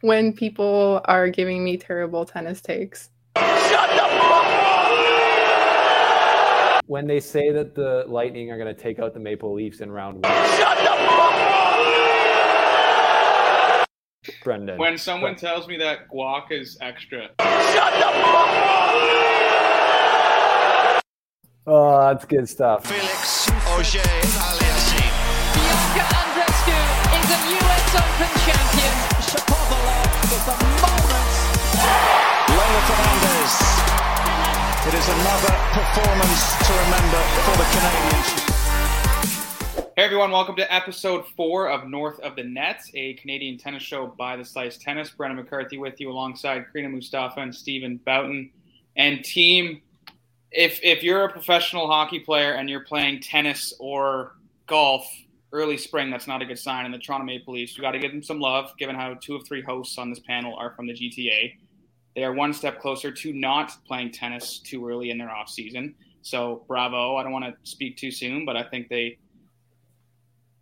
when people are giving me terrible tennis takes. When they say that the Lightning are going to take out the Maple Leafs in round one. Brendan. When someone tells me that guac is extra, Oh, that's good stuff. Felix Auger Aliassime. Bianca Andreescu is a US Open champion. With the moment. Leila Fernandez. It is another performance to remember for the Canadians. Hey everyone, welcome to episode four of North of the Nets, a Canadian tennis show by the Slice Tennis. Brendan McCarthy with you alongside Crina Mustafa and Stephen Boughton. And team, if if you're a professional hockey player and you're playing tennis or golf early spring, that's not a good sign. In the Toronto Maple Leafs, you got to give them some love, given how two of three hosts on this panel are from the GTA. They are one step closer to not playing tennis too early in their off season. So bravo! I don't want to speak too soon, but I think they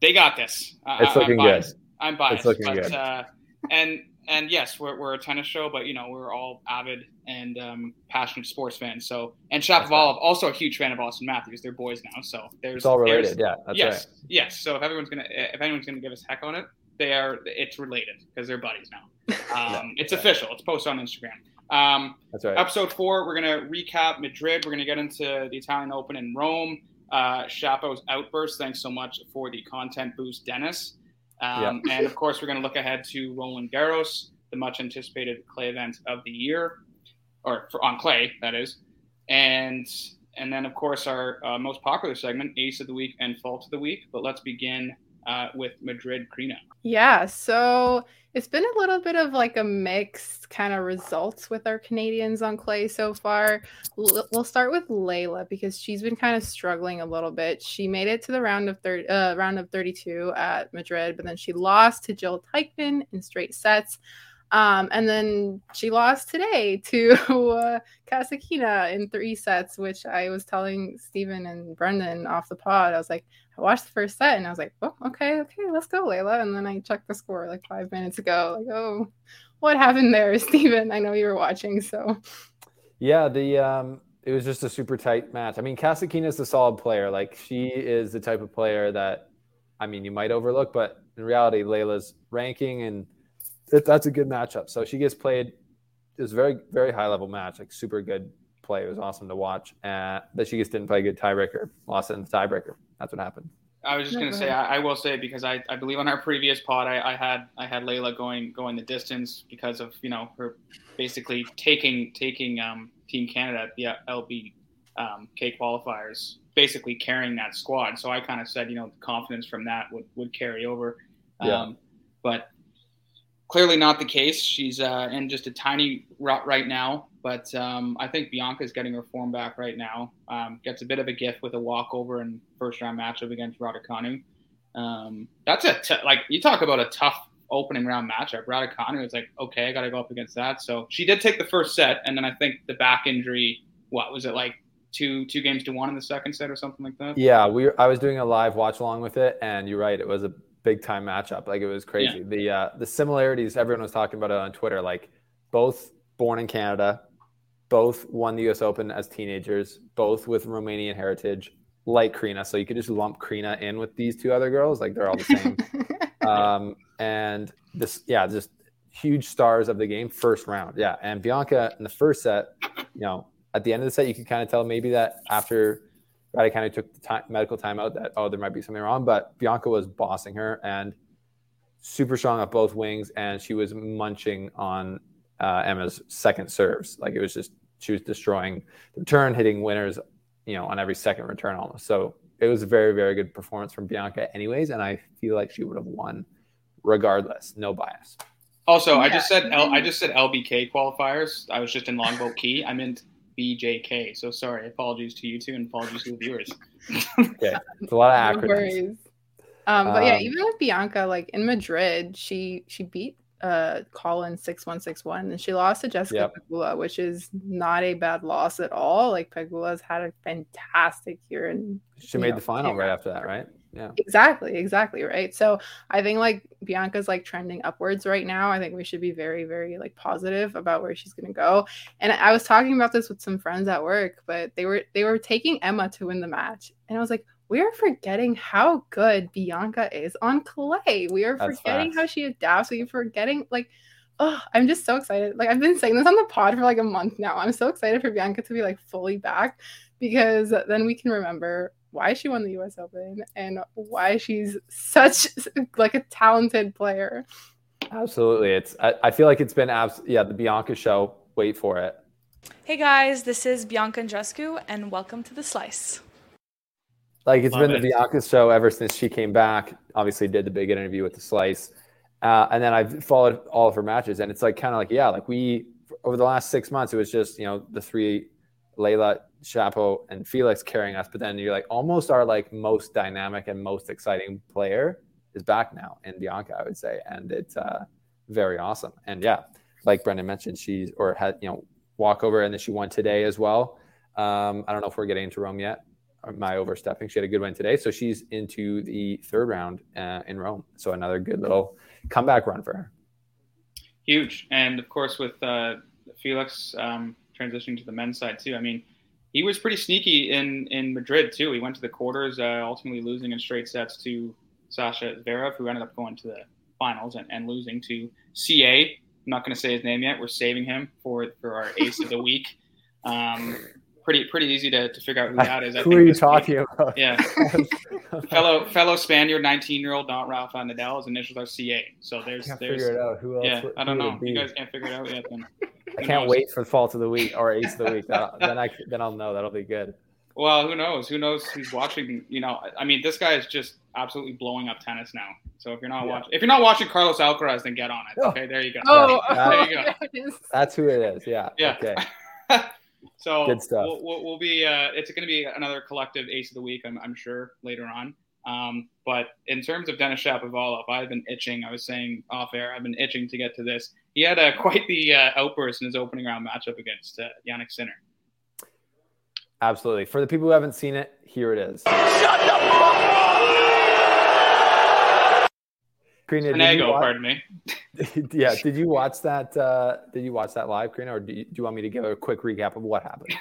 they got this. I- It's I- looking I'm good. I'm biased, it's looking but good. Uh, and and yes, we're, we're a tennis show, but you know we're all avid and um, passionate sports fans. So and Shapovalov also a huge fan of Auston Matthews. They're boys now, so there's It's all there's- related. Yeah, that's yes, right. yes. So if everyone's gonna if anyone's gonna give us heck on it, they are. It's related because they're buddies now. Um, it's official. It's posted on Instagram. Um, That's right. Episode four, we're going to recap Madrid. We're going to get into the Italian Open in Rome. Uh, Chapo's outburst. Thanks so much for the content boost, Denis. Um, And of course, we're going to look ahead to Roland Garros, the much anticipated clay event of the year, or for, on clay, that is. And and then, of course, our uh, most popular segment, Ace of the Week and Fault of the Week. But let's begin uh, with Madrid Crina. Yeah, so it's been a little bit of like a mixed kind of results with our Canadians on clay so far. L- We'll start with Layla because she's been kind of struggling a little bit. She made it to the round of third uh, round of 32 at Madrid, but then she lost to Jil Teichmann in straight sets. Um, and then she lost today to uh, Kasatkina in three sets, which I was telling Stephen and Brendan off the pod. I was like, I watched the first set and I was like, oh, okay, okay, let's go, Layla. And then I checked the score like five minutes ago. Like, oh, what happened there, Stephen? I know you were watching, so Yeah, the um, it was just a super tight match. I mean, Kasatkina is a solid player. Like she is the type of player that, I mean, you might overlook, but in reality, Layla's ranking and that, that's a good matchup. So she gets played. It was a very very high level match, like super good play. It was awesome to watch. Uh, but she just didn't play a good tiebreaker. Lost it in the tiebreaker. That's what happened. I was just gonna say. I, I will say because I, I believe on our previous pod I, I had I had Layla going going the distance because of you know her basically taking taking um, Team Canada at the LB um, K qualifiers basically carrying that squad. So I kind of said you know the confidence from that would, would carry over. Um, Yeah. But clearly not the case. She's uh, in just a tiny rut right now. But um, I think Bianca's getting her form back right now. Um, gets a bit of a gift with a walkover in first round matchup against Raducanu. Um, that's a t- like you talk about a tough opening round matchup. Raducanu is like, okay, I got to go up against that. So she did take the first set, and then I think the back injury. What was it like? Two two games to one in the second set or something like that. Yeah, we. I was doing a live watch along with it, and you're right. It was a big time matchup. Like it was crazy. The uh, the similarities everyone was talking about it on Twitter. Like both born in Canada, both won the U.S. Open as teenagers, both with Romanian heritage, like Crina. So you could just lump Crina in with these two other girls. Like they're all the same. um, and this, yeah, just huge stars of the game. First round, yeah. And Bianca in the first set, you know, at the end of the set, you could kind of tell maybe that after Ratty kind of took the time, medical timeout that oh there might be something wrong, but Bianca was bossing her and super strong at both wings, and she was munching on uh, Emma's second serves. Like it was just she was destroying the return, hitting winners, you know, on every second return almost. So it was a very very good performance from Bianca, anyways, and I feel like she would have won regardless, no bias. Also, I just said L, I just said LBK qualifiers. I was just in longboat key. I meant BJK. So sorry. Apologies to you two, and apologies to the viewers. Okay, it's a lot of No acronyms. worries. Um, but yeah, Um, even with Bianca, like in Madrid, she she beat uh Colin six one six one, and she lost to Jessica Yep. Pegula, which is not a bad loss at all. Like Pegula's had a fantastic year, and She made know, the final right after that, right? Yeah. Exactly, exactly, right? So I think like Bianca's like trending upwards right now. I think we should be very, very like positive about where she's gonna go. And I was talking about this with some friends at work, but they were they were taking Emma to win the match. And I was like, we are forgetting how good Bianca is on clay. We are That's forgetting facts. how she adapts. We are forgetting like oh, I'm just so excited. Like I've been saying this on the pod for like a month now. I'm so excited for Bianca to be like fully back because then we can remember why she won the US Open and why she's such like a talented player. Absolutely. It's I, I feel like it's been abs- yeah, the Bianca show. Wait for it. Hey guys, this is Bianca Andreescu, and welcome to The Slice. Like it's Love been it. the Bianca show ever since she came back. Obviously, did the big interview with the Slice, uh, and then I've followed all of her matches, and it's like kind of like yeah, like we over the last six months, it was just you know the three, Layla, Chapo, and Felix carrying us, but then you're like almost our like most dynamic and most exciting player is back now in Bianca, I would say, and it's uh, very awesome. And yeah, like Brendan mentioned, she's or had you know walkover, and then she won today as well. Um, I don't know if we're getting into Rome yet my overstepping. She had a good win today, so she's into the third round uh, in Rome. So another good little comeback run for her. Huge, and of course with uh, Felix um, transitioning to the men's side too. I mean, he was pretty sneaky in in Madrid too. He went to the quarters, uh, ultimately losing in straight sets to Sasha Zverev, who ended up going to the finals and, and losing to CA. I'm not going to say his name yet. We're saving him for for our ace of the week. Um, pretty pretty easy to, to figure out who that is. I Who are you this week. talking about? Yeah, fellow fellow Spaniard, 19 year old, not Rafa Nadal. His initials are CA. So there's can't there's figure it out. Who else? yeah. I don't know. You guys can't figure it out yet. Then I can't knows? wait for the fault of the week or ace of the week. That, then I then I'll know. That'll be good. Well, who knows? Who knows who's watching? You know, I mean, this guy is just absolutely blowing up tennis now. So if you're not Yeah. watching, if you're not watching Carlos Alcaraz, then get on it. Oh. Okay, there you go. Oh, There you go. there. That's who it is. Yeah. Yeah. Okay. so Good stuff. We'll, we'll, we'll be. Uh, it's going to be another collective ace of the week. I'm, I'm sure later on. Um, but in terms of Denis Shapovalov, I've been itching. I was saying off air, I've been itching to get to this. He had uh, quite the uh, outburst in his opening round matchup against uh, Jannik Sinner. Absolutely. For the people who haven't seen it, here it is. Karina, did you Sonego, watch- pardon me. yeah. Did you watch that? Uh, did you watch that live, Karina, or do you, do you want me to give a quick recap of what happened?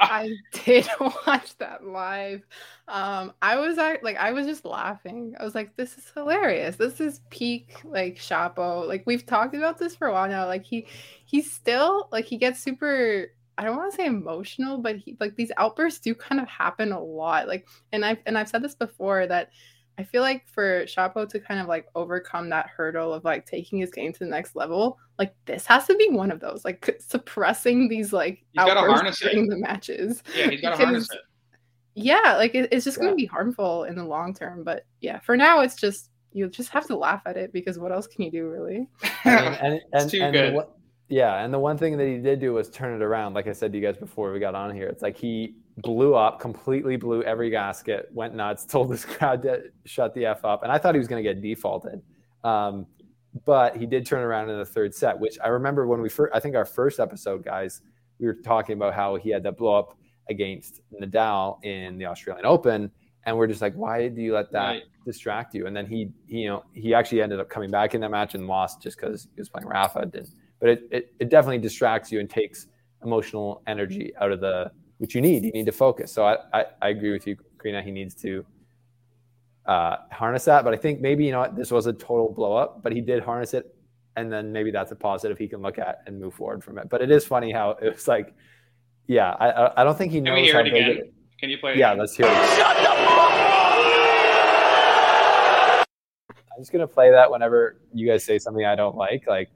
I did watch that live. Um, I was like, I was just laughing. I was like, this is hilarious. This is peak like Chapo. Like we've talked about this for a while now. Like he, he's still like he gets super. I don't want to say emotional, but he like these outbursts do kind of happen a lot. Like, and I've and I've said this before that I feel like for Chapo to kind of like overcome that hurdle of like taking his game to the next level, like this has to be one of those, like suppressing these like He's gotta outbursts harness it. during the matches. Yeah, he's got to harness it. Yeah, like it, it's just going Yeah. to be harmful in the long term. But yeah, for now, it's just you just have to laugh at it because what else can you do really? I mean, and, and, too and good. The one, yeah, and the one thing that he did do was turn it around. Like I said to you guys before we got on here, it's like he blew up, completely blew every gasket, went nuts, told this crowd to shut the f up, and I thought he was going to get defaulted. Um, but he did turn around in the third set, which I remember when we first, I think our first episode, guys, we were talking about how he had that blow up against Nadal in the Australian Open, and we're just like, why do you let that Right. distract you? And then he, he, you know, he actually ended up coming back in that match and lost just because he was playing Rafa. Didn't, but it, it, it definitely distracts you and takes emotional energy out of the which you need. You need to focus. So I, I, I agree with you, Karina. He needs to uh, harness that. But I think maybe you know what, this was a total blow up, but he did harness it, and then maybe that's a positive he can look at and move forward from it. But it is funny how it was like, yeah, I I- don't think he Can we knows hear how it big again? it. Can you play? it Yeah, again? let's hear it. Shut the fuck up! I'm just gonna play that whenever you guys say something I don't like. Like,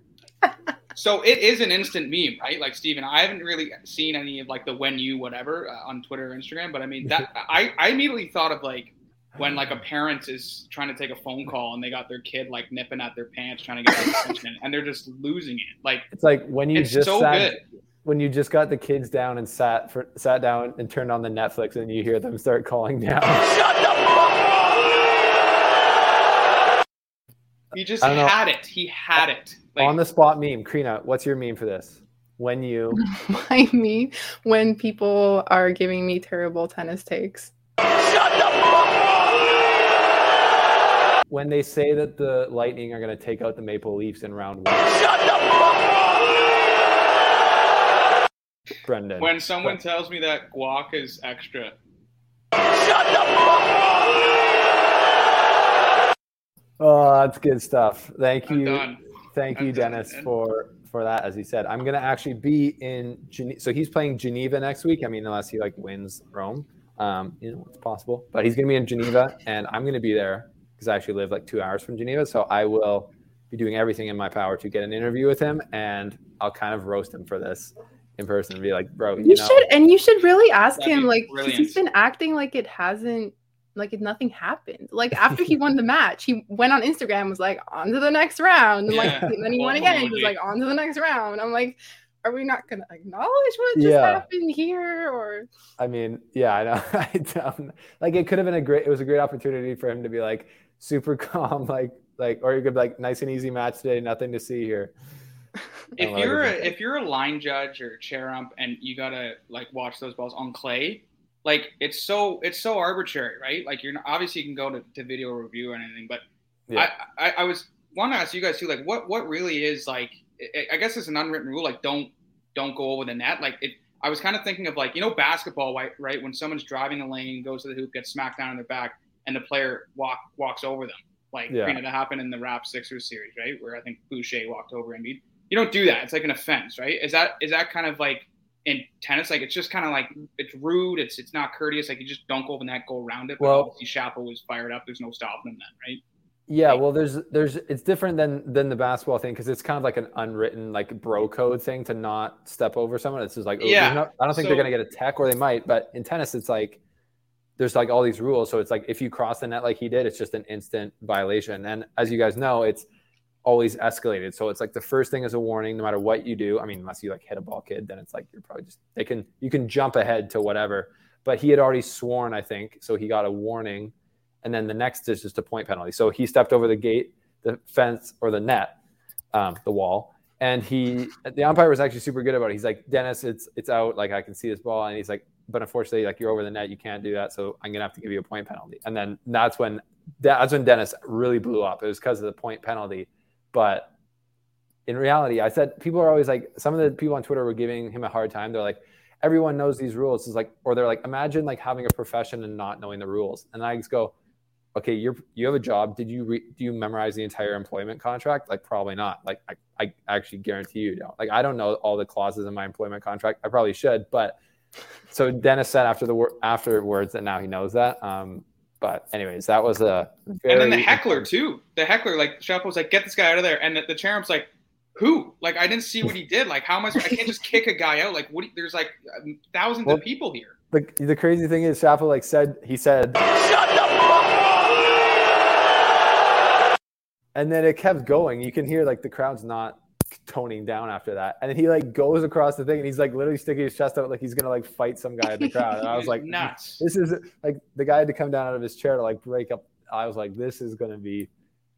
So it is an instant meme, right? Like Steven, I haven't really seen any of like the when you whatever uh, on Twitter or Instagram, but I mean that I, I immediately thought of like when like a parent is trying to take a phone call and they got their kid like nipping at their pants trying to get their attention and they're just losing it. Like it's like when you just so sat, good. when you just got the kids down and sat for sat down and turned on the Netflix and you hear them start calling down. He just I don't know. had it. He had it. Like, on the spot meme. Crina, what's your meme for this? When you My me when people are giving me terrible tennis takes. when they say that the Lightning are going to take out the Maple Leafs in round one. Shut the Brendan. When someone tells me that guac is extra. Oh, that's good stuff. Thank I'm you. done. Thank I'm you, done, Denis, man. for for that. As he said, I'm gonna actually be in Geneva. So he's playing Geneva next week. I mean, unless he like wins Rome, um, you know, it's possible. But he's gonna be in Geneva, and I'm gonna be there because I actually live like two hours from Geneva. So I will be doing everything in my power to get an interview with him, and I'll kind of roast him for this in person and be like, bro, you, You know, should, and you should really ask That'd him, be like, 'cause brilliant. he's been acting like it hasn't, like, if nothing happened. Like after he won the match, he went on Instagram, was like, on to the next round, and like, Yeah. and then he won oh, again. He was like, on to the next round. I'm like, are we not gonna acknowledge what just Yeah. happened here? Or I mean, yeah, I know. I don't like it could have been a great it was a great opportunity for him to be like super calm, like like or you could be like nice and easy match today, nothing to see here. If you're a, if you're a line judge or chair ump and you gotta like watch those balls on clay, like it's so it's so arbitrary, right? Like you're not, obviously you can go to, to video review or anything, but Yeah. I, I I was want to ask you guys too, like what what really is like? I- guess it's an unwritten rule, like don't don't go over the net. Like it, I was kind of thinking of like you know basketball, right? Right when someone's driving the lane, goes to the hoop, gets smacked down in their back, and the player walk walks over them. Like Yeah. granted, that happened in the Rap Sixers series, right? Where I think Boucher walked over Embiid. You don't do that. It's like an offense, right? Is that is that kind of like in tennis? Like it's just kind of like it's rude. It's it's not courteous. Like you just don't go over that, go around it. But Well- obviously Chapo was fired up. There's no stopping him then, right? Yeah, well there's there's it's different than than the basketball thing because it's kind of like an unwritten like bro code thing to not step over someone. It's just like oh, Yeah. no- I don't think So- they're gonna get a tech or they might, but in tennis it's like there's like all these rules. So it's like if you cross the net like he did, it's just an instant violation. And as you guys know, it's always escalated. So it's like the first thing is a warning, no matter what you do. I mean, unless you like hit a ball kid, then it's like you're probably just they can you can jump ahead to whatever. But he had already sworn, I think, so he got a warning, and then the next is just a point penalty. So he stepped over the gate, the fence, or the net, um, the wall, and he the umpire was actually super good about it. He's like, Denis, it's it's out. Like I can see this ball, and he's like, but unfortunately, like you're over the net, you can't do that. So I'm gonna have to give you a point penalty. And then that's when that's when Denis really blew up. It was because of the point penalty. But in reality, I said people are always like some of the people on Twitter were giving him a hard time. They're like, everyone knows these rules. It's like, or they're like, imagine like having a profession and not knowing the rules. And I just go, okay, you're you have a job. Did you re- do you memorize the entire employment contract? Like probably not. Like I, I actually guarantee you don't. Like I don't know all the clauses in my employment contract. I probably should, but so Denis said after the wor- afterwards that now he knows that. Um, but anyways, that was a very and then the heckler too. The heckler, like Chapo was like, "Get this guy out of there," and the, the chairman's like, "Who? Like, I didn't see what he did. Like, how am I? I can't just kick a guy out. Like, what? There's like thousands Well- of people here. the, the crazy thing is Chapo like said he said shut the and then it kept going you can hear like the crowd's not toning down after that and then he like goes across the thing and he's like literally sticking his chest out like he's gonna like fight some guy in the crowd and I was like nuts. this is like the guy had to come down out of his chair to like break up I was like this is gonna be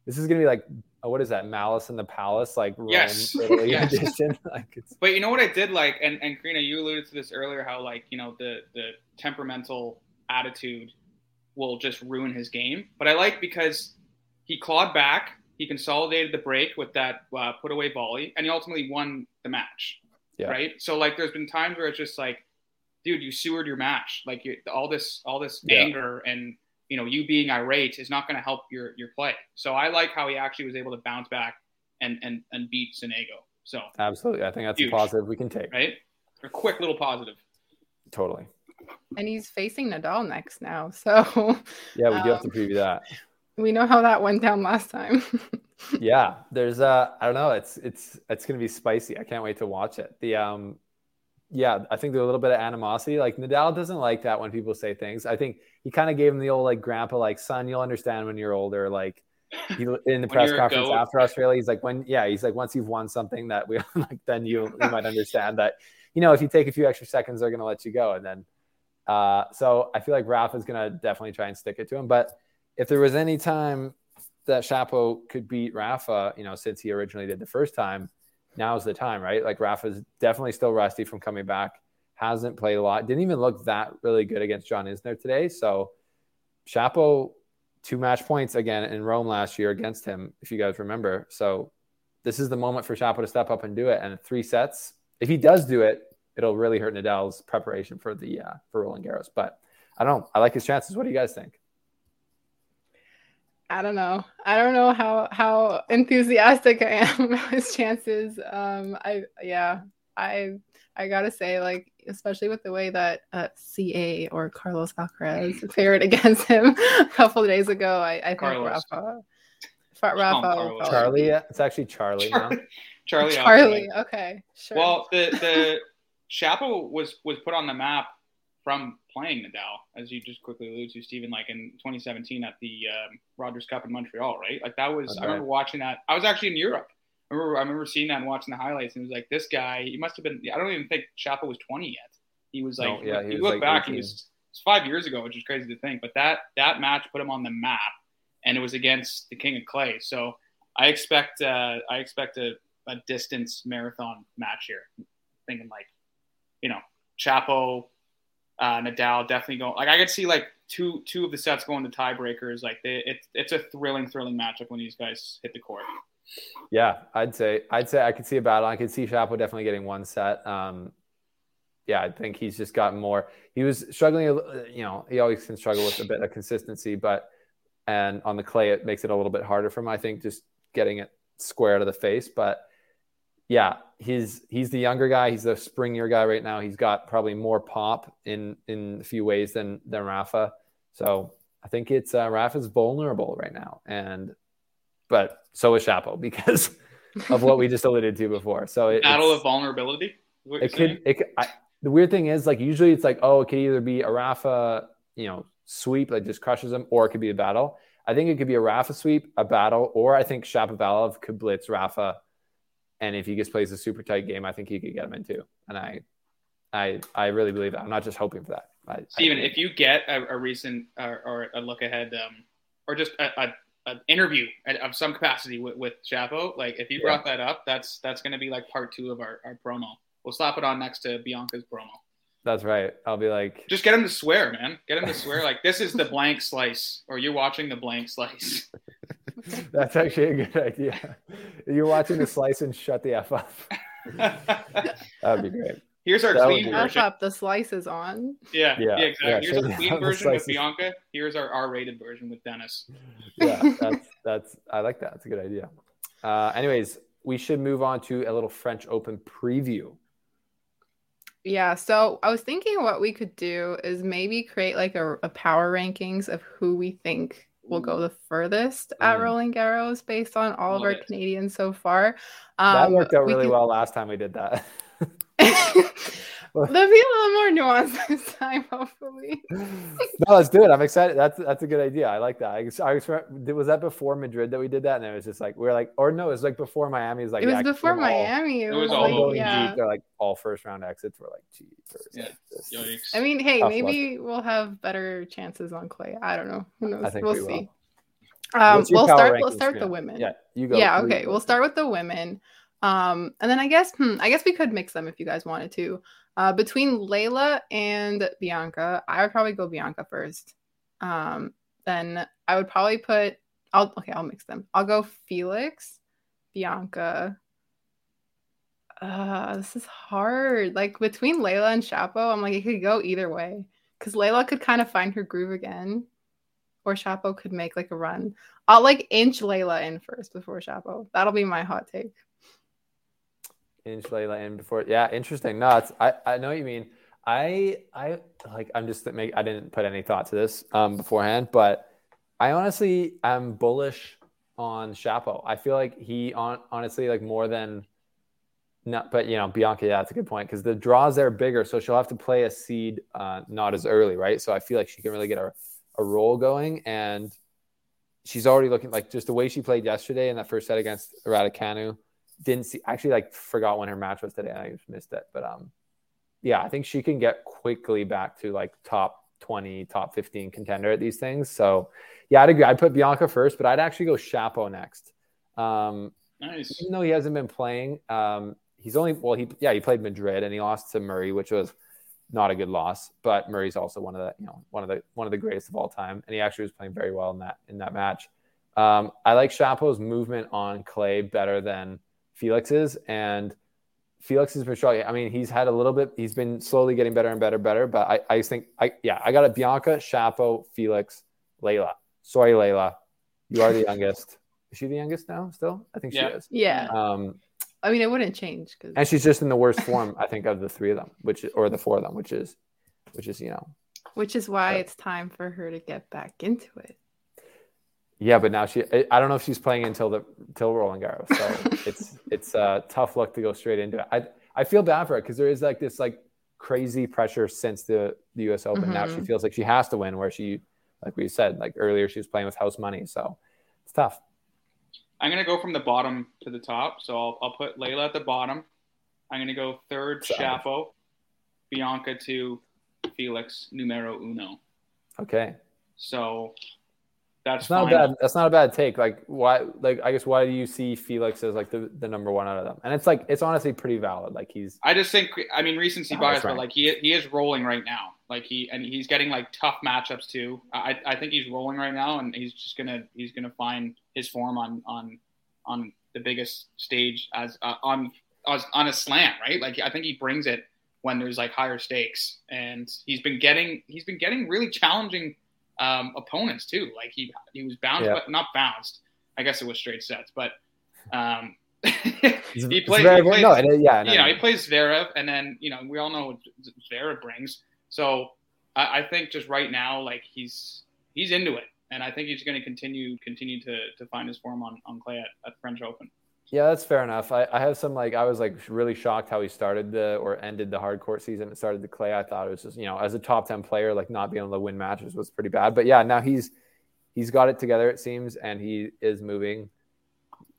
this is gonna be like uh, what is that Malice in the Palace like Yes. Yes. edition like it's But you know what I did like, and and Karina, you alluded to this earlier, how like you know the the temperamental attitude will just ruin his game. But I like because he clawed back, he consolidated the break with that uh, put away volley, and he ultimately won the match. Yeah. Right. So like, there's been times where it's just like, dude, you sewered your match. Like you, all this all this Yeah. anger and you know you being irate is not going to help your your play. So I like how he actually was able to bounce back and and and beat Sonego. So absolutely I think that's Huge. a positive we can take right? A quick little positive. totally and he's facing Nadal next now, so yeah we do have to Um, preview that we know how that went down last time. yeah there's uh i don't know it's it's it's gonna be spicy. I can't wait to watch it. The um yeah i think there's a little bit of animosity. Like nadal doesn't like that when people say things. I think he kind of gave him the old like grandpa like son you'll understand when you're older. Like he, in the press conference goat. after australia he's like when yeah he's like once you've won something that we like then you you might understand that you know if you take a few extra seconds they're gonna let you go. And then uh so i feel like Rafa's gonna definitely try and stick it to him but if there was any time that Chapo could beat Rafa, you know, since he originally did the first time, now's the time, right? Like Rafa's definitely still rusty from coming back, hasn't played a lot, didn't even look that really good against John Isner today. So Chapo two match points again in Rome last year against him, if you guys remember. So this is the moment for Shapo to step up and do it. And three sets, if he does do it, it'll really hurt Nadal's preparation for the uh, for Roland Garros. But I don't know. I like his chances. What do you guys think? I don't know. I don't know how how enthusiastic I am about his chances. Um, I yeah, I I gotta say, like, especially with the way that uh, CA or Carlos Alcaraz fared against him a couple of days ago, I, I think Carlos. Rafa, Fa- Rafa, will Carlos. probably- Charlie, it's actually Charlie now. Charlie. Charlie. Charlie. Okay, sure. Well, the the Chapo was was put on the map from playing Nadal, as you just quickly alluded to, Stephen. Like in 2017 at the um, Rogers Cup in Montreal, right? Like that was. That's I remember watching that. I was actually in Europe. I remember, I remember seeing that and watching the highlights, and it was like this guy. He must have been. I don't even think Chapo was 20 yet. He was like. No, yeah, he you was look like back, 18. he was. It's five years ago, which is crazy to think. But that that match put him on the map, and it was against the King of Clay. So I expect uh, I expect a, a distance marathon match here. Thinking like, you know, Chapo, uh, Nadal definitely going. Like I could see like two two of the sets going to tiebreakers. Like they, it's it's a thrilling thrilling matchup when these guys hit the court. Yeah, I'd say I'd say I could see a battle. I could see Chapo definitely getting one set. Um, yeah, I think he's just gotten more. He was struggling, you know, he always can struggle with a bit of consistency, but and on the clay it makes it a little bit harder for him. I think just getting it square to the face, but yeah, he's he's the younger guy. He's the springier guy right now. He's got probably more pop in in a few ways than than Rafa. So I think it's uh, Rafa's vulnerable right now, and but so is Chapo because of what we just alluded to before. So it, Battle of vulnerability. it could it could, I, the weird thing is like usually it's like oh it could either be a Rafa you know sweep that just crushes him or it could be a battle. I think it could be a Rafa sweep, a battle, or I think Shapovalov could blitz Rafa, and if he just plays a super tight game, I think he could get him in too. And I, I, I really believe that. I'm not just hoping for that. I, Steven, I, if you get a, a recent uh, or a look ahead, um, or just a, a, an interview of some capacity with, with Chapo, like if you Yeah. brought that up, that's that's going to be like part two of our, our promo. We'll slap it on next to Bianca's promo. That's right. I'll be like, Just get him to swear, man. Get him to swear like this is the blank slice, or you're watching the blank slice. that's actually a good idea. You're watching the slice and shut the f up. That'd be great. Here's our That would clean be- F version. up the slices on. Yeah, Yeah, yeah, exactly. yeah, Here's so our clean version with slices. Bianca. Here's our R-rated version with Denis. yeah, that's that's I like that. That's a good idea. Uh, anyways, we should move on to a little French Open preview. Yeah, so I was thinking what we could do is maybe create like a, a power rankings of who we think will go the furthest at Roland Garros based on all of our it. Canadians so far. That Um, worked out we really could- well last time we did that. There'll be a little more nuance this time, hopefully. no, let's do it. I'm excited. That's that's a good idea. I like that. I, I was, was that before Madrid that we did that, and it was just like we are like, or no, it was like before Miami. It was like it was yeah, before them all- Miami. It, It was was, all like, going yeah. deep. They're like all first round exits were like, geez. Yeah. Like. I mean, hey, Tough maybe we'll have better chances on clay. I don't know. Who knows? I think we'll we see. Um, we'll power start. We'll rankings, start the women. Yeah, you go. yeah okay go. we'll start with the women um and then i guess hmm, i guess we could mix them if you guys wanted to uh between layla and bianca i would probably go bianca first. Um then i would probably put i'll okay i'll mix them. I'll go felix bianca. Uh this is hard. Like between layla and chapo i'm like it could go either way. Because layla could kind of find her groove again or chapo could make like a run. I'll like inch Layla in first before Chapo. That'll be my hot take. Inch Layla in before. Yeah, interesting. No, it's, I I know what you mean. I I like I'm just I didn't put any thought to this um beforehand, but I honestly I'm bullish on Chapo. I feel like he on honestly like more than not, but you know Bianca. Yeah, that's a good point because the draws there are bigger, so she'll have to play a seed uh, not as early, right? So I feel like she can really get a a roll going and. She's already looking like just the way she played yesterday in that first set against Raducanu didn't see actually like forgot when her match was today. I just missed it. But um yeah, I think she can get quickly back to like top 20, top 15 contender at these things. So yeah, I'd agree. I'd put Bianca first, but I'd actually go Chapo next. Um Nice. even though he hasn't been playing, um he's only well he yeah, he played Madrid and he lost to Murray, which was not a good loss. But Murray's also one of the you know one of the one of the greatest of all time, and he actually was playing very well in that in that match. Um, I like Shapo's movement on clay better than Felix's, and Felix has been struggling. I mean, he's had a little bit. He's been slowly getting better and better, and better. But I, I think, I yeah, I got a Bianca, Shapo, Felix, Layla. Sorry, Layla, you are the youngest. Is she the youngest now? Still, I think Yeah. she is. Yeah. Um, I mean, it wouldn't change because and she's just in the worst form, I think, of the three of them, which or the four of them, which is, which is you know, which is why Yeah. it's time for her to get back into it. Yeah. But now she, I don't know if she's playing until the till Roland Garros, so it's it's uh, tough luck to go straight into it. I I feel bad for her because there is like this like crazy pressure since the the U.S. Open. Now she Mhm. feels like she has to win, where she, like we said, like earlier, she was playing with house money, so it's tough. I'm gonna go from the bottom to the top. So I'll, I'll put Layla at the bottom. I'm gonna go third. Chapo, Bianca to Felix numero uno. Okay, So that's that's not bad. That's not a bad take. Like why? Like I guess why do you see Felix as like the, the number one out of them? And it's like it's honestly pretty valid. Like he's I just think I mean recency bias, that's but like he he is rolling right now. Like he and he's getting like tough matchups too. I I think he's rolling right now, and he's just gonna he's gonna find his form on on on the biggest stage as uh, on as, on a slant, right? Like I think he brings it when there's like higher stakes, and he's been getting he's been getting really challenging um, opponents too. Like he he was bounced, Yeah. but not bounced. I guess it was straight sets, but um, he plays. very- he plays no, it- yeah, no, you know, no. he plays Zverev, and then you know we all know what Zverev brings. So I, I think just right now, like he's he's into it, and I think he's going to continue continue to to find his form on on clay at, at French Open. Yeah, that's fair enough. I, I have some like I was like really shocked how he started the or ended the hard court season. It started the clay. I thought it was just you know as a top ten player like not being able to win matches was pretty bad. But yeah, now he's he's got it together it seems, and he is moving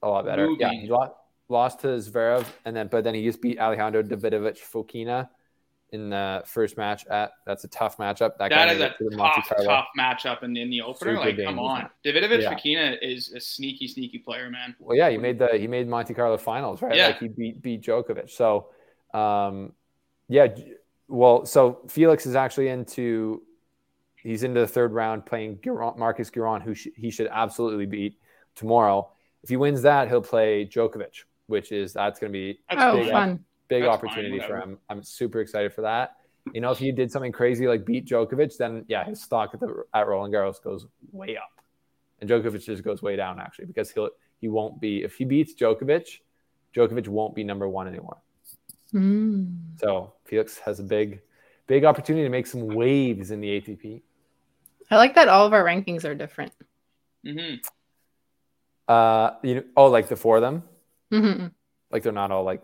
a lot better. Yeah, Moving. he lost, lost to Zverev, and then but then he just beat Alejandro Davidovich Fokina in the first match. At that's a tough matchup. That, That guy a it to the Monte tough, Carlo. tough matchup in, in the opener. Super like, come on. Davidovich Yeah. Fokina is a sneaky, sneaky player, man. Well, yeah, he made the he made Monte Carlo finals, right? Yeah. Like he beat beat Djokovic. So, um, yeah. Well, so Felix is actually into he's into the third round playing Giron, Marcos Giron, who sh- he should absolutely beat tomorrow. If he wins that, he'll play Djokovic, which is that's going to be That's oh, big, fun. Big That's opportunity fine, for him. I'm super excited for that. You know, if he did something crazy like beat Djokovic, then yeah, his stock at the at Roland Garros goes way up, and Djokovic just goes way down actually because he'll he won't be if he beats Djokovic, Djokovic won't be number one anymore. Mm. So Felix has a big, big opportunity to make some waves in the ATP. I like that all of our rankings are different. hmm Uh, you know, oh, like the four of them, Mhm. like they're not all like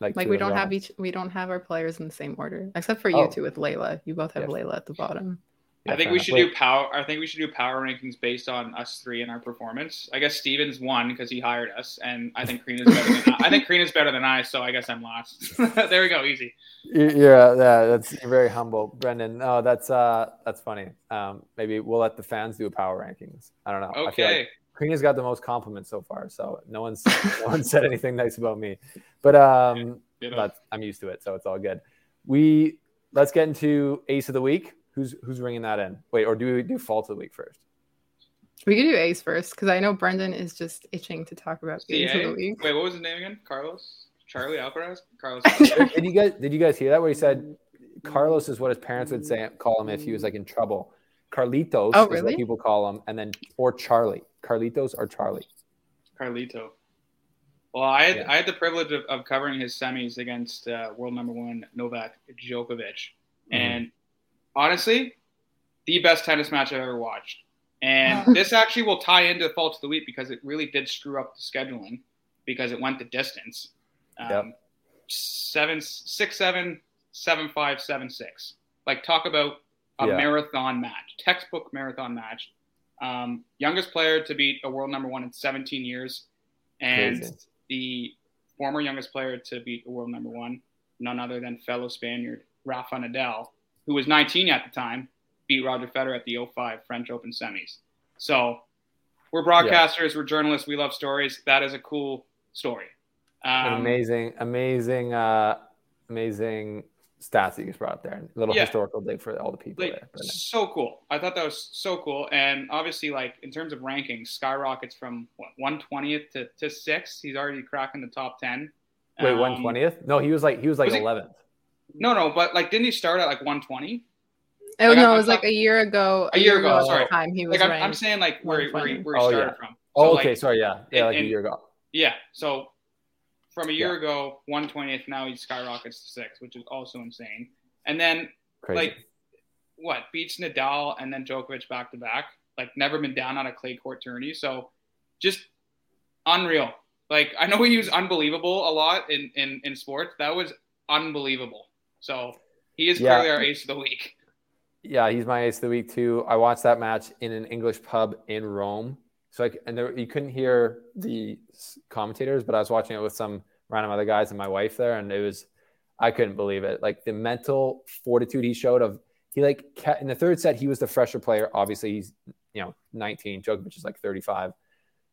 like Like we don't have each we don't have our players in the same order, except for you Oh. two with Layla. You both have Yes. Layla at the bottom. Yeah, I think we enough. should Wait, do power. I think we should do power rankings based on us three and our performance. I guess Steven's won because he hired us, and I think Karina's better than I think Karina's better than I. So I guess I'm last. there we go, easy. You- You're uh, yeah, that's you're very humble, Brendan. No, that's uh that's funny. Um, maybe we'll let the fans do power rankings. I don't know. I feel Okay. Like Karina's got the most compliments so far, so no one's no one said anything nice about me. But um, You know, but I'm used to it, so it's all good. We let's get into ace of the week. Who's who's ringing that in? Wait, or do we do fault of the week first? We could do Ace first because I know Brendan is just itching to talk about Ace of the week. Wait, what was his name again? Carlos? Charlie Alcaraz? Carlos. did you guys did you guys hear that where he said Carlos is what his parents would say call him if he was like in trouble. Carlitos Oh, is what people call him, and then or Charlie. Carlitos or Charlie. Carlito. Well, I had Yeah. I had the privilege of, of covering his semis against uh, world number one Novak Djokovic, Mm-hmm. and honestly, the best tennis match I've ever watched. And this actually will tie into the fault of the week because it really did screw up the scheduling because it went the distance. Um, Yep. Seven, six, seven, seven, five, seven, six. Like talk about a Yeah. marathon match, textbook marathon match. Um, youngest player to beat a world number one in 17 years, and Crazy. the former youngest player to beat a world number one, none other than fellow Spaniard Rafa Nadal, who was 19 at the time, beat Roger Federer at the 05 French Open semis. So we're broadcasters, we're journalists, we love stories. That is a cool story. Um, amazing, amazing, uh, amazing stats that you just brought up there. A little Yeah. historical dig for all the people like there. But, so cool. I thought that was so cool. And obviously, like in terms of rankings, skyrockets from what one twentieth to to sixth. He's already cracking the top ten. wait, Um, one twentieth? No, he was like he was like was he- eleventh. No, no, but like, didn't he start at like one twenty? Oh Like, no, I'm it was like a year ago. A year ago, at sorry. Time he was Like I'm, I'm saying, like where where he, 120. where he Oh, started yeah. from. Oh, okay, like, sorry, yeah, yeah, and- like a year ago. Yeah. So from a year Yeah. ago, one twentieth. Now he skyrockets to six, which is also insane. And then Crazy. like what beats Nadal and then Djokovic back to back. Like never been down on a clay court tourney. So just unreal. Like I know we use unbelievable a lot in in in sports. That was unbelievable. So he is Yeah. clearly our ace of the week. Yeah, he's my ace of the week too. I watched that match in an English pub in Rome. So like, and there, you couldn't hear the commentators, but I was watching it with some random other guys and my wife there, and it was, I couldn't believe it. Like the mental fortitude he showed of he like kept, in the third set he was the fresher player. Obviously he's you know 19. Djokovic is like 35.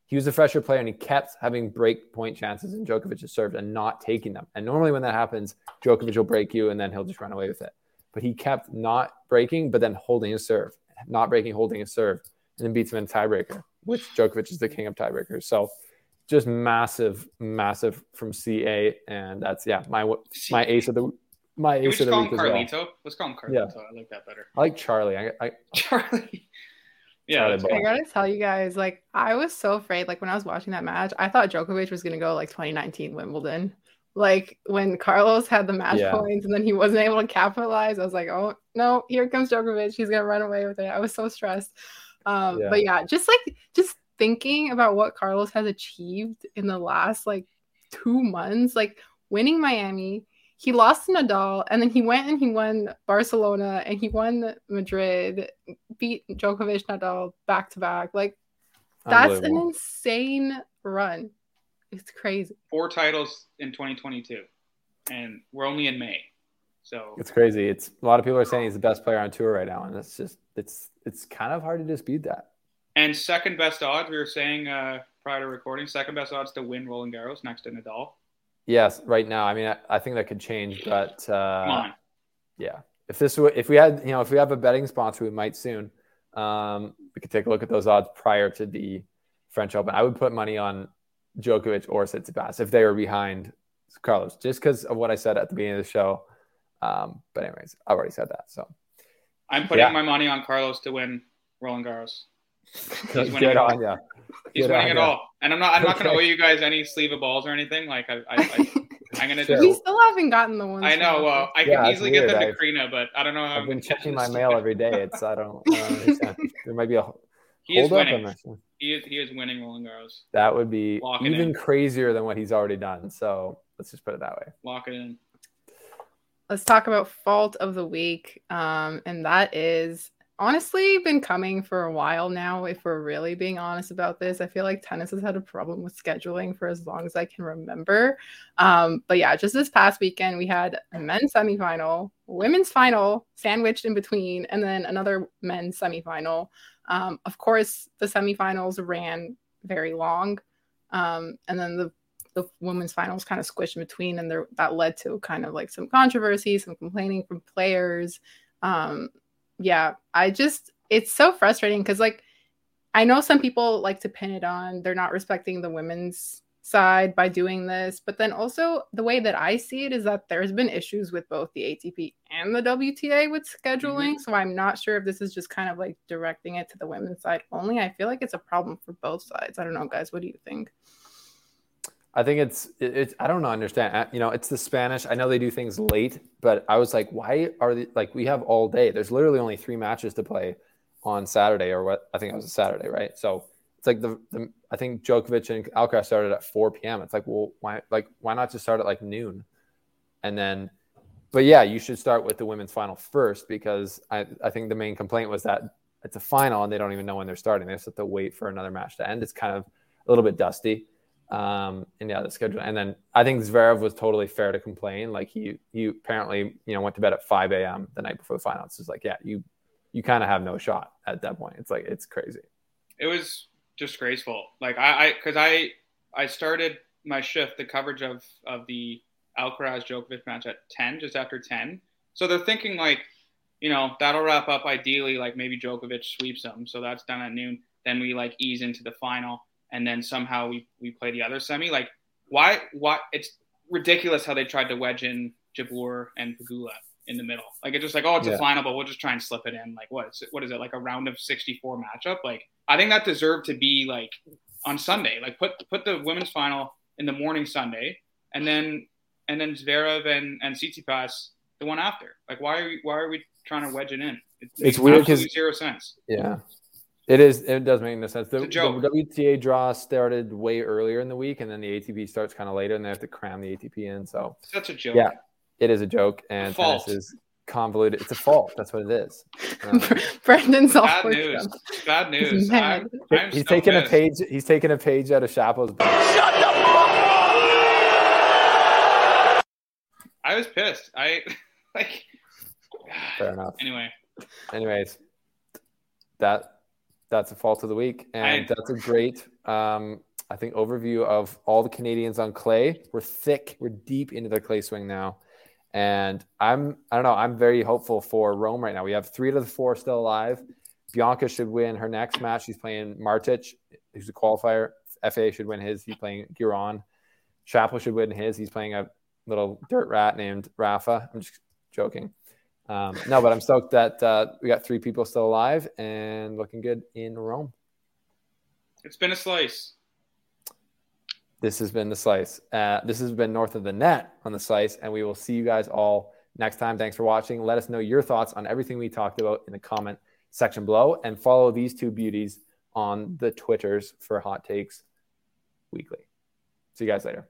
He was the fresher player, and he kept having break point chances in Djokovic's served and not taking them. And normally when that happens, Djokovic will break you, and then he'll just run away with it but he kept not breaking, but then holding his serve, not breaking, holding his serve, and then beats him in a tiebreaker, which Djokovic is the king of tiebreakers. So just massive, massive from CA, and that's yeah, my my ace of the my Can we ace just of the call week him as well. Carlito? Let's call him Carlito. Yeah. I like that better. I like Charlie. I, I Charlie. Yeah. Charlie. I gotta tell you guys, like, I was so afraid. Like when I was watching that match, I thought Djokovic was gonna go like 2019 Wimbledon. Like when Carlos had the match Yeah. points and then he wasn't able to capitalize, I was like, oh no, here comes Djokovic. He's gonna run away with it. I was so stressed. Um, Yeah. But yeah, just like just thinking about what Carlos has achieved in the last like two months, like winning Miami. He lost to Nadal, and then he went and he won Barcelona, and he won Madrid, beat Djokovic, Nadal back to back. Like that's an insane run. It's crazy. Four titles in 2022, and we're only in May. So It's crazy. It's a lot of people are saying he's the best player on tour right now, and it's just it's it's kind of hard to dispute that. and second best odds. We were saying uh, prior to recording, second best odds to win Roland Garros next to Nadal. Yes, right now. I mean, I, I think that could change, but uh, yeah if this if we had you know if we have a betting sponsor we might soon um we could take a look at those odds prior to the french open i would put money on Djokovic or Tsitsipas if they were behind carlos just because of what i said at the beginning of the show um but anyways i've already said that so I'm putting Yeah. my money on Carlos to win Roland Garros. He's good winning it all. on ya. He's Good winning on it ya. all, and I'm not. I'm not going to owe you guys any sleeve of balls or anything. Like I, I, I I'm going to Sure. We still haven't gotten the ones. I know. from- Well, I Yeah, can easily weird. get them to I've- Krina, but I don't know how. i've I'm been checking my mail every day it's i don't, I don't understand there might be a He is hold up winning. on this. He is. He is winning Roland Garros. that would be Lock even in. crazier than what he's already done so let's just put it that way Lock it in. Let's talk about fault of the week um and that is honestly been coming for a while now if we're really being honest about this. I feel like tennis has had a problem with scheduling for as long as i can remember. Um but yeah just this past weekend we had a men's semifinal women's final sandwiched in between and then another men's semifinal. Um of course the semifinals ran very long um and then the the women's finals kind of squished in between and there that led to kind of like some controversy some complaining from players. Um yeah i just it's so frustrating because like i know some people like to pin it on they're not respecting the women's side by doing this but then also the way that i see it is that there's been issues with both the atp and the wta with scheduling. So i'm not sure if this is just kind of like directing it to the women's side only. I feel like it's a problem for both sides. I don't know guys what do you think I think it's it's I don't understand. You know it's the Spanish. I know they do things late but I was like why are they like we have all day. There's literally only three matches to play on Saturday or what I think it was a Saturday right? So it's like the, the I think Djokovic and Alcaraz started at 4 p.m. it's like well why like why not just start at like noon? And then but yeah you should start with the women's final first because I I think the main complaint was that it's a final and they don't even know when they're starting. They just have to wait for another match to end. It's kind of a little bit dusty um, and yeah, the schedule. And then I think Zverev was totally fair to complain. Like he, he apparently, you know, went to bed at 5 a.m. the night before the final. It's like, yeah, you, you kind of have no shot at that point. It's like, it's crazy. It was disgraceful. Like I, I, because I, I started my shift, the coverage of of the Alcaraz Djokovic match at ten, just after ten, So they're thinking like, you know, that'll wrap up ideally like maybe Djokovic sweeps them, so that's done at noon. Then we like ease into the final, and then somehow we we play the other semi. Like, why? Why? It's ridiculous how they tried to wedge in Jabeur and Pegula in the middle. Like it's just like, oh, it's Yeah. a final, but we'll just try and slip it in. Like what is it? What is it? Like a round of 64 matchup? Like I think that deserved to be like on Sunday. Like put put the women's final in the morning Sunday, and then and then Zverev and and Tsitsipas the one after. Like why are we why are we trying to wedge it in? It It's weird 'cause- absolutely zero sense. Yeah. It is. It does make no sense. The, It's a joke. the WTA draw started way earlier in the week, and then the ATP starts kind of later, and they have to cram the ATP in. So that's a joke. Yeah. it is a joke, and fault. tennis is convoluted. It's a fault. That's what it is. Um, Brendan's all Bad news. up. Bad He's news. mad. I'm, I'm he's still taking a page. He's taking a page out of Shapo's book. Shut the fuck up. I was pissed. I like. Fair enough. Anyway, anyways, that that's a fault of the week, and I- that's a great, um, I think, overview of all the Canadians on clay. We're thick, we're deep into the clay swing now, and I'm I don't know, I'm very hopeful for Rome right now. We have three out of the four still alive. Bianca should win her next match. She's playing Martic, who's a qualifier. FA should win his. He's playing Giron. Shapo should win his. He's playing a little dirt rat named Rafa. I'm just joking. Um, no, but I'm stoked that uh, we got three people still alive and looking good in Rome. it's been a slice. This has been the slice. Uh, this has been North of the Net on the slice, and we will see you guys all next time. Thanks for watching. Let us know your thoughts on everything we talked about in the comment section below, and follow these two beauties on the Twitters for hot takes weekly. See you guys later.